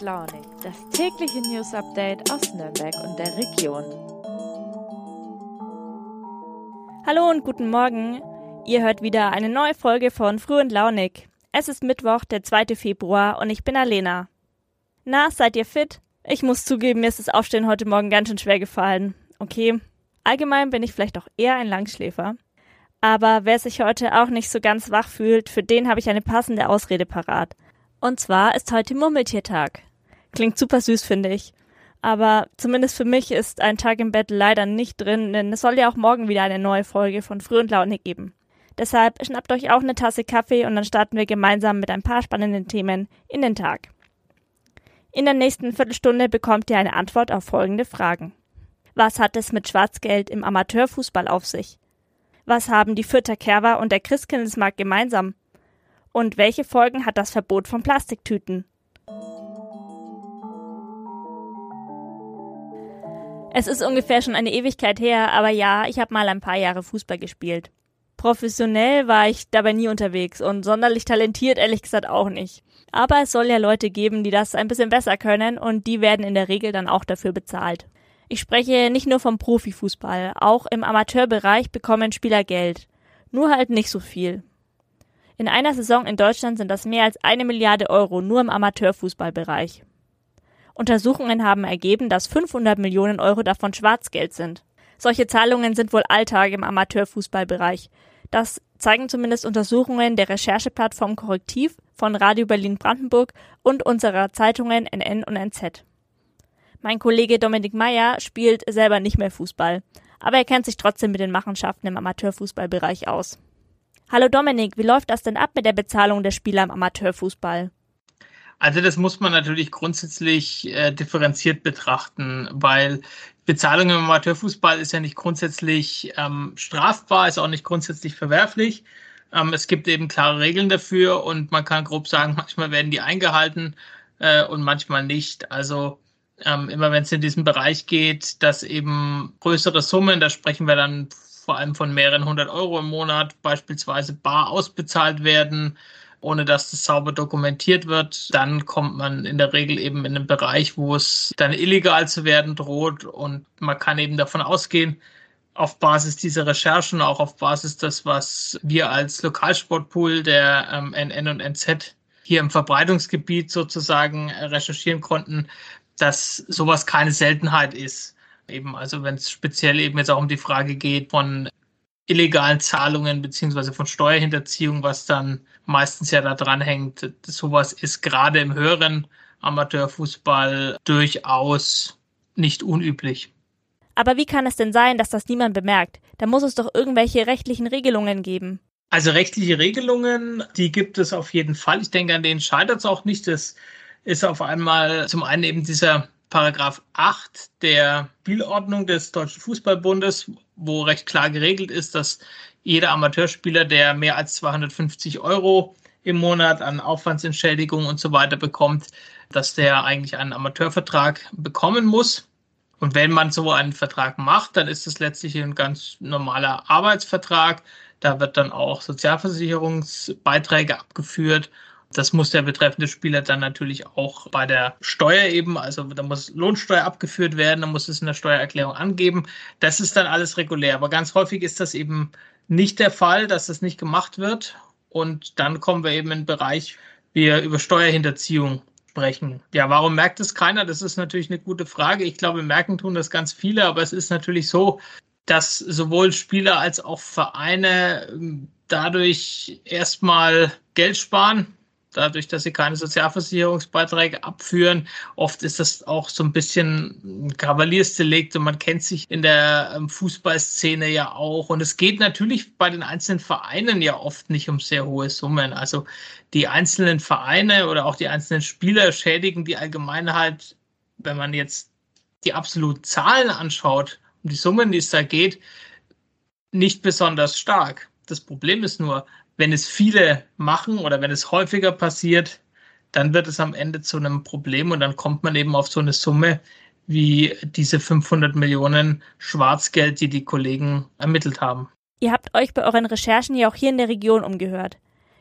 Launig, das tägliche News Update aus Nürnberg und der Region. Hallo und guten Morgen. Ihr hört wieder eine neue Folge von Früh und Launig. Es ist Mittwoch, der 2. Februar und ich bin Alena. Na, seid ihr fit? Ich muss zugeben, mir ist das Aufstehen heute Morgen ganz schön schwer gefallen. Okay, allgemein bin ich vielleicht auch eher ein Langschläfer. Aber wer sich heute auch nicht so ganz wach fühlt, für den habe ich eine passende Ausrede parat – und zwar ist heute Murmeltiertag. Klingt super süß, finde ich. Aber zumindest für mich ist ein Tag im Bett leider nicht drin, denn es soll ja auch morgen wieder eine neue Folge von Früh und Laune geben. Deshalb schnappt euch auch eine Tasse Kaffee und dann starten wir gemeinsam mit ein paar spannenden Themen in den Tag. In der nächsten Viertelstunde bekommt ihr eine Antwort auf folgende Fragen. Was hat es mit Schwarzgeld im Amateurfußball auf sich? Was haben die Fürther Kerber und der Christkindlesmarkt gemeinsam? Und welche Folgen hat das Verbot von Plastiktüten? Es ist ungefähr schon eine Ewigkeit her, aber ja, ich habe mal ein paar Jahre Fußball gespielt. Professionell war ich dabei nie unterwegs und sonderlich talentiert ehrlich gesagt auch nicht. Aber es soll ja Leute geben, die das ein bisschen besser können und die werden in der Regel dann auch dafür bezahlt. Ich spreche nicht nur vom Profifußball, auch im Amateurbereich bekommen Spieler Geld. Nur halt nicht so viel. In einer Saison in Deutschland sind das mehr als eine Milliarde Euro nur im Amateurfußballbereich. Untersuchungen haben ergeben, dass 500 Millionen Euro davon Schwarzgeld sind. Solche Zahlungen sind wohl Alltag im Amateurfußballbereich. Das zeigen zumindest Untersuchungen der Rechercheplattform Korrektiv von Radio Berlin Brandenburg und unserer Zeitungen NN und NZ. Mein Kollege Dominik Meyer spielt selber nicht mehr Fußball, aber er kennt sich trotzdem mit den Machenschaften im Amateurfußballbereich aus. Hallo Dominik, wie läuft das denn ab mit der Bezahlung der Spieler im Amateurfußball? Also das muss man natürlich grundsätzlich äh, differenziert betrachten, weil Bezahlung im Amateurfußball ist ja nicht grundsätzlich ähm, strafbar, ist auch nicht grundsätzlich verwerflich. Ähm, es gibt eben klare Regeln dafür und man kann grob sagen, manchmal werden die eingehalten äh, und manchmal nicht. Also ähm, immer wenn es in diesen Bereich geht, dass eben größere Summen, da sprechen wir dann vor allem von mehreren hundert Euro im Monat beispielsweise bar ausbezahlt werden, ohne dass das sauber dokumentiert wird, dann kommt man in der Regel eben in einen Bereich, wo es dann illegal zu werden droht und man kann eben davon ausgehen, auf Basis dieser Recherchen, auch auf Basis des, was wir als Lokalsportpool der ähm, NN und NZ hier im Verbreitungsgebiet sozusagen recherchieren konnten, dass sowas keine Seltenheit ist. Eben, also wenn es speziell eben jetzt auch um die Frage geht von illegalen Zahlungen beziehungsweise von Steuerhinterziehung, was dann meistens ja da dran hängt, sowas ist gerade im höheren Amateurfußball durchaus nicht unüblich. Aber wie kann es denn sein, dass das niemand bemerkt? Da muss es doch irgendwelche rechtlichen Regelungen geben. Also rechtliche Regelungen, die gibt es auf jeden Fall. Ich denke, an denen scheitert es auch nicht. Das ist auf einmal zum einen eben dieser Paragraph 8 der Spielordnung des Deutschen Fußballbundes, wo recht klar geregelt ist, dass jeder Amateurspieler, der mehr als 250 Euro im Monat an Aufwandsentschädigung und so weiter bekommt, dass der eigentlich einen Amateurvertrag bekommen muss. Und wenn man so einen Vertrag macht, dann ist es letztlich ein ganz normaler Arbeitsvertrag. Da wird dann auch Sozialversicherungsbeiträge abgeführt das muss der betreffende Spieler dann natürlich auch bei der Steuer eben, also da muss Lohnsteuer abgeführt werden, da muss es in der Steuererklärung angeben. Das ist dann alles regulär. Aber ganz häufig ist das eben nicht der Fall, dass das nicht gemacht wird. Und dann kommen wir eben in den Bereich, wir über Steuerhinterziehung sprechen. Ja, warum merkt es keiner? Das ist natürlich eine gute Frage. Ich glaube, merken tun das ganz viele, aber es ist natürlich so, dass sowohl Spieler als auch Vereine ähm, dadurch erstmal Geld sparen dadurch, dass sie keine Sozialversicherungsbeiträge abführen. Oft ist das auch so ein bisschen ein Kavaliersdelikt und man kennt sich in der ähm, Fußballszene ja auch. Und es geht natürlich bei den einzelnen Vereinen ja oft nicht um sehr hohe Summen. Also die einzelnen Vereine oder auch die einzelnen Spieler schädigen die Allgemeinheit, wenn man jetzt die absoluten Zahlen anschaut, um die Summen, die es da geht, nicht besonders stark. Das Problem ist nur, wenn es viele machen oder wenn es häufiger passiert, dann wird es am Ende zu einem Problem und dann kommt man eben auf so eine Summe wie diese 500 Millionen Schwarzgeld, die die Kollegen ermittelt haben. Ihr habt euch bei euren Recherchen ja auch hier in der Region umgehört.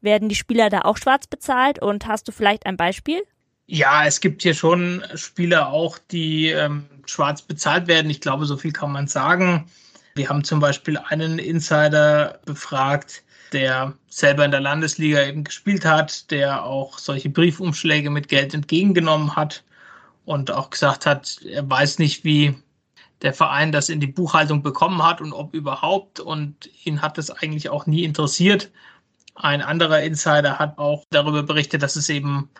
Werden die Spieler da auch schwarz bezahlt und hast du vielleicht ein Beispiel? Ja, es gibt hier schon Spieler auch, die ähm, schwarz bezahlt werden. Ich glaube, so viel kann man sagen. Wir haben zum Beispiel einen Insider befragt, der selber in der Landesliga eben gespielt hat, der auch solche Briefumschläge mit Geld entgegengenommen hat und auch gesagt hat, er weiß nicht, wie der Verein das in die Buchhaltung bekommen hat und ob überhaupt. Und ihn hat das eigentlich auch nie interessiert. Ein anderer Insider hat auch darüber berichtet, dass es eben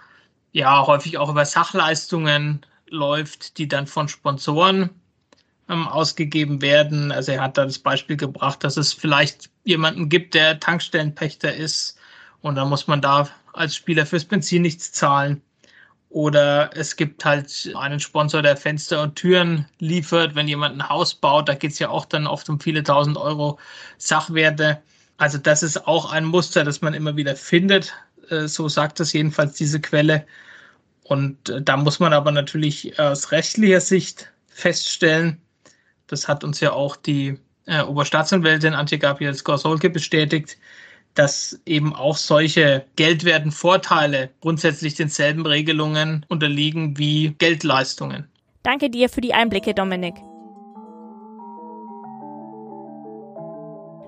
ja häufig auch über Sachleistungen läuft, die dann von Sponsoren ähm, ausgegeben werden. Also er hat da das Beispiel gebracht, dass es vielleicht jemanden gibt, der Tankstellenpächter ist und dann muss man da als Spieler fürs Benzin nichts zahlen. Oder es gibt halt einen Sponsor, der Fenster und Türen liefert. Wenn jemand ein Haus baut, da geht es ja auch dann oft um viele tausend Euro Sachwerte. Also das ist auch ein Muster, das man immer wieder findet. Äh, so sagt es jedenfalls diese Quelle. Und äh, da muss man aber natürlich aus rechtlicher Sicht feststellen, das hat uns ja auch die äh, Oberstaatsanwältin Antje Gabriel Skorsolke bestätigt, dass eben auch solche geldwerten Vorteile grundsätzlich denselben Regelungen unterliegen wie Geldleistungen. Danke dir für die Einblicke, Dominik.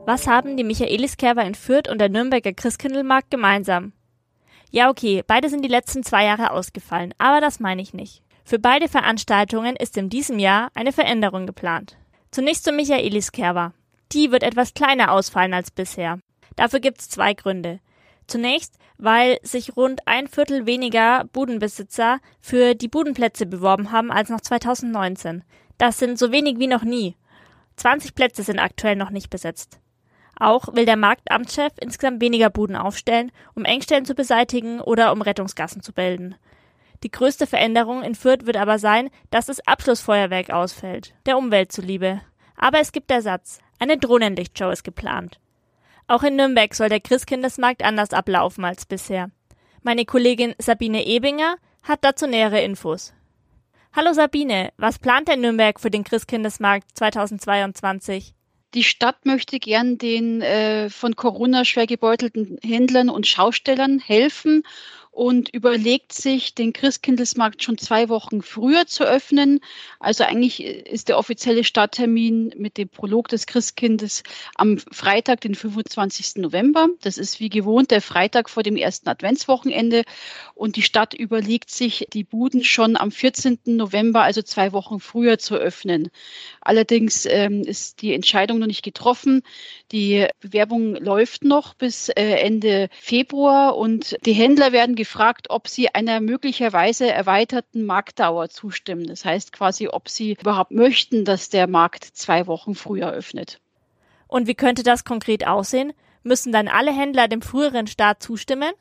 Was haben die Michaeliskerber in Fürth und der Nürnberger Christkindlmarkt gemeinsam? Ja, okay, beide sind die letzten zwei Jahre ausgefallen, aber das meine ich nicht. Für beide Veranstaltungen ist in diesem Jahr eine Veränderung geplant. Zunächst zur Michaeliskerber. Die wird etwas kleiner ausfallen als bisher. Dafür gibt es zwei Gründe. Zunächst, weil sich rund ein Viertel weniger Budenbesitzer für die Budenplätze beworben haben als noch 2019. Das sind so wenig wie noch nie. 20 Plätze sind aktuell noch nicht besetzt. Auch will der Marktamtschef insgesamt weniger Buden aufstellen, um Engstellen zu beseitigen oder um Rettungsgassen zu bilden. Die größte Veränderung in Fürth wird aber sein, dass das Abschlussfeuerwerk ausfällt, der Umwelt zuliebe. Aber es gibt Ersatz. Eine Drohnenlichtshow ist geplant. Auch in Nürnberg soll der Christkindesmarkt anders ablaufen als bisher. Meine Kollegin Sabine Ebinger hat dazu nähere Infos. Hallo Sabine, was plant denn Nürnberg für den Christkindesmarkt 2022? Die Stadt möchte gern den äh, von Corona schwer gebeutelten Händlern und Schaustellern helfen und überlegt sich, den Christkindlesmarkt schon zwei Wochen früher zu öffnen. Also eigentlich ist der offizielle Starttermin mit dem Prolog des Christkindes am Freitag, den 25. November. Das ist wie gewohnt der Freitag vor dem ersten Adventswochenende. Und die Stadt überlegt sich, die Buden schon am 14. November, also zwei Wochen früher zu öffnen. Allerdings ähm, ist die Entscheidung noch nicht getroffen. Die Bewerbung läuft noch bis äh, Ende Februar und die Händler werden gefragt, ob sie einer möglicherweise erweiterten Marktdauer zustimmen. Das heißt quasi, ob sie überhaupt möchten, dass der Markt zwei Wochen früher öffnet. Und wie könnte das konkret aussehen? Müssen dann alle Händler dem früheren Start zustimmen?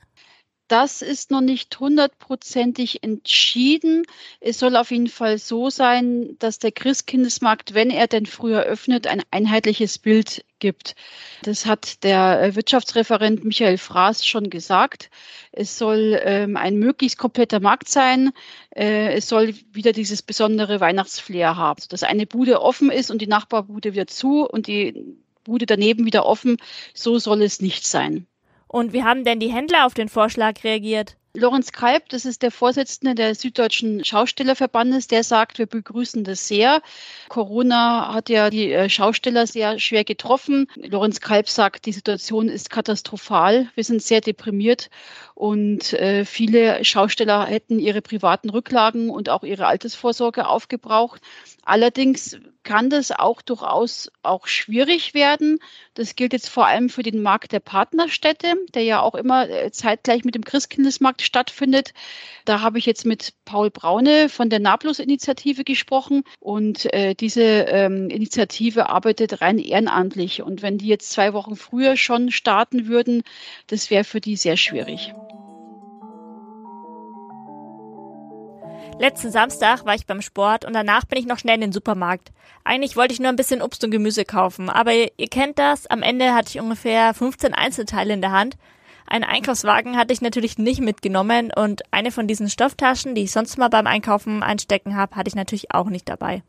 Das ist noch nicht hundertprozentig entschieden. Es soll auf jeden Fall so sein, dass der Christkindesmarkt, wenn er denn früher öffnet, ein einheitliches Bild gibt. Das hat der äh, Wirtschaftsreferent Michael Fraß schon gesagt. Es soll ähm, ein möglichst kompletter Markt sein. Äh, es soll wieder dieses besondere Weihnachtsflair haben, dass eine Bude offen ist und die Nachbarbude wieder zu und die Bude daneben wieder offen. So soll es nicht sein. Und wie haben denn die Händler auf den Vorschlag reagiert? Lorenz Kalb, das ist der Vorsitzende des Süddeutschen Schaustellerverbandes, der sagt, wir begrüßen das sehr. Corona hat ja die äh, Schausteller sehr schwer getroffen. Lorenz Kalb sagt, die Situation ist katastrophal. Wir sind sehr deprimiert und äh, viele Schausteller hätten ihre privaten Rücklagen und auch ihre Altersvorsorge aufgebraucht. Allerdings kann das auch durchaus auch schwierig werden. Das gilt jetzt vor allem für den Markt der Partnerstädte, der ja auch immer äh, zeitgleich mit dem Christkindlesmarkt stattfindet. Da habe ich jetzt mit Paul Braune von der Nablus-Initiative gesprochen und äh, diese ähm, Initiative arbeitet rein ehrenamtlich. Und wenn die jetzt zwei Wochen früher schon starten würden, das wäre für die sehr schwierig. Letzten Samstag war ich beim Sport und danach bin ich noch schnell in den Supermarkt. Eigentlich wollte ich nur ein bisschen Obst und Gemüse kaufen, aber ihr, ihr kennt das, am Ende hatte ich ungefähr 15 Einzelteile in der Hand. Einen Einkaufswagen hatte ich natürlich nicht mitgenommen und eine von diesen Stofftaschen, die ich sonst mal beim Einkaufen einstecken habe, hatte ich natürlich auch nicht dabei.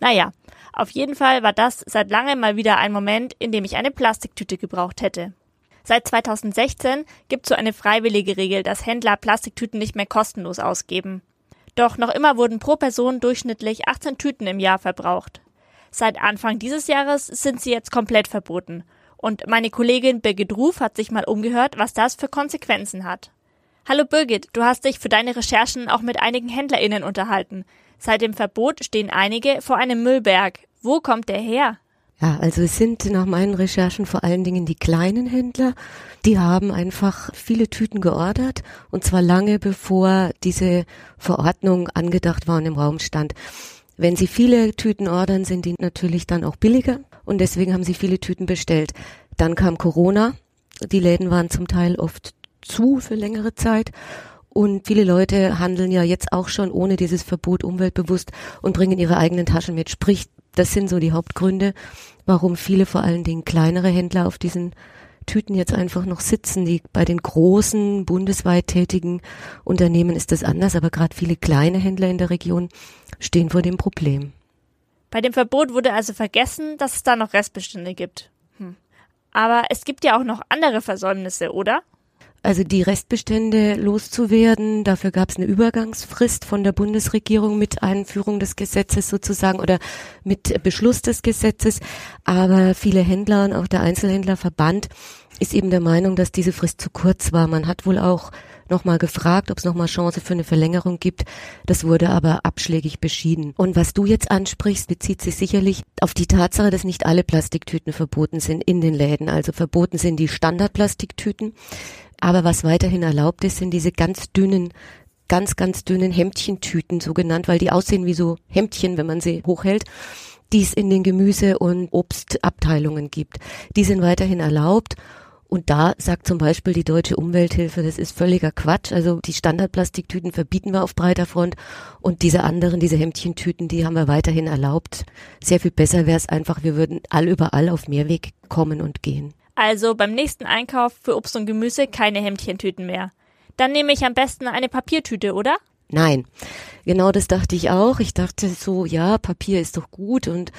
Naja, auf jeden Fall war das seit langem mal wieder ein Moment, in dem ich eine Plastiktüte gebraucht hätte. Seit 2016 gibt es so eine freiwillige Regel, dass Händler Plastiktüten nicht mehr kostenlos ausgeben. Doch noch immer wurden pro Person durchschnittlich 18 Tüten im Jahr verbraucht. Seit Anfang dieses Jahres sind sie jetzt komplett verboten. Und meine Kollegin Birgit Ruf hat sich mal umgehört, was das für Konsequenzen hat. Hallo Birgit, du hast dich für deine Recherchen auch mit einigen HändlerInnen unterhalten. Seit dem Verbot stehen einige vor einem Müllberg. Wo kommt der her? Ja, also es sind nach meinen Recherchen vor allen Dingen die kleinen Händler, die haben einfach viele Tüten geordert und zwar lange bevor diese Verordnung angedacht war und im Raum stand. Wenn sie viele Tüten ordern, sind die natürlich dann auch billiger und deswegen haben sie viele Tüten bestellt. Dann kam Corona, die Läden waren zum Teil oft zu für längere Zeit und viele Leute handeln ja jetzt auch schon ohne dieses Verbot umweltbewusst und bringen ihre eigenen Taschen mit. Sprich, das sind so die Hauptgründe, warum viele vor allen Dingen kleinere Händler auf diesen Tüten jetzt einfach noch sitzen. Die bei den großen bundesweit tätigen Unternehmen ist das anders, aber gerade viele kleine Händler in der Region stehen vor dem Problem. Bei dem Verbot wurde also vergessen, dass es da noch Restbestände gibt. Hm. Aber es gibt ja auch noch andere Versäumnisse, oder? also die Restbestände loszuwerden. Dafür gab es eine Übergangsfrist von der Bundesregierung mit Einführung des Gesetzes sozusagen oder mit Beschluss des Gesetzes. Aber viele Händler und auch der Einzelhändlerverband ist eben der Meinung, dass diese Frist zu kurz war. Man hat wohl auch nochmal gefragt, ob es nochmal Chance für eine Verlängerung gibt. Das wurde aber abschlägig beschieden. Und was du jetzt ansprichst, bezieht sich sicherlich auf die Tatsache, dass nicht alle Plastiktüten verboten sind in den Läden. Also verboten sind die Standardplastiktüten. Aber was weiterhin erlaubt ist, sind diese ganz dünnen ganz, ganz dünnen Hemdchentüten, so genannt, weil die aussehen wie so Hemdchen, wenn man sie hochhält, die es in den Gemüse- und Obstabteilungen gibt. Die sind weiterhin erlaubt. Und da sagt zum Beispiel die Deutsche Umwelthilfe, das ist völliger Quatsch. Also die Standardplastiktüten verbieten wir auf breiter Front und diese anderen, diese Hemdchentüten, die haben wir weiterhin erlaubt. Sehr viel besser wäre es einfach, wir würden all überall auf Mehrweg kommen und gehen. Also beim nächsten Einkauf für Obst und Gemüse keine Hemdchentüten mehr. Dann nehme ich am besten eine Papiertüte, oder? Nein, genau das dachte ich auch. Ich dachte so, ja, Papier ist doch gut und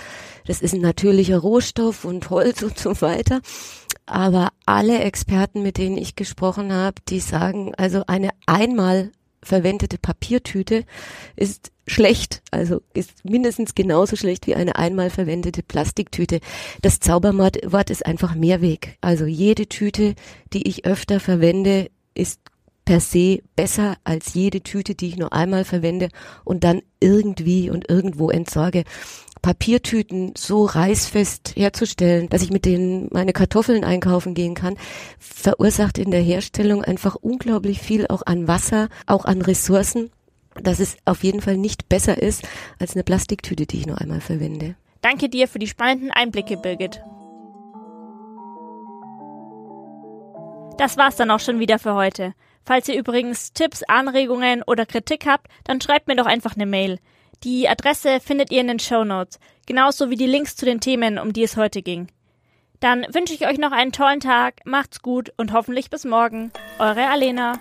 das ist ein natürlicher Rohstoff und Holz und so weiter. Aber alle Experten, mit denen ich gesprochen habe, die sagen, also eine einmal verwendete Papiertüte ist schlecht, also ist mindestens genauso schlecht wie eine einmal verwendete Plastiktüte. Das Zauberwort ist einfach Mehrweg. Also jede Tüte, die ich öfter verwende, ist per se besser als jede Tüte, die ich nur einmal verwende und dann irgendwie und irgendwo entsorge. Papiertüten so reißfest herzustellen, dass ich mit denen meine Kartoffeln einkaufen gehen kann, verursacht in der Herstellung einfach unglaublich viel auch an Wasser, auch an Ressourcen, dass es auf jeden Fall nicht besser ist als eine Plastiktüte, die ich nur einmal verwende. Danke dir für die spannenden Einblicke, Birgit. Das war's dann auch schon wieder für heute. Falls ihr übrigens Tipps, Anregungen oder Kritik habt, dann schreibt mir doch einfach eine Mail. Die Adresse findet ihr in den Show Notes, genauso wie die Links zu den Themen, um die es heute ging. Dann wünsche ich euch noch einen tollen Tag, macht's gut und hoffentlich bis morgen. Eure Alena.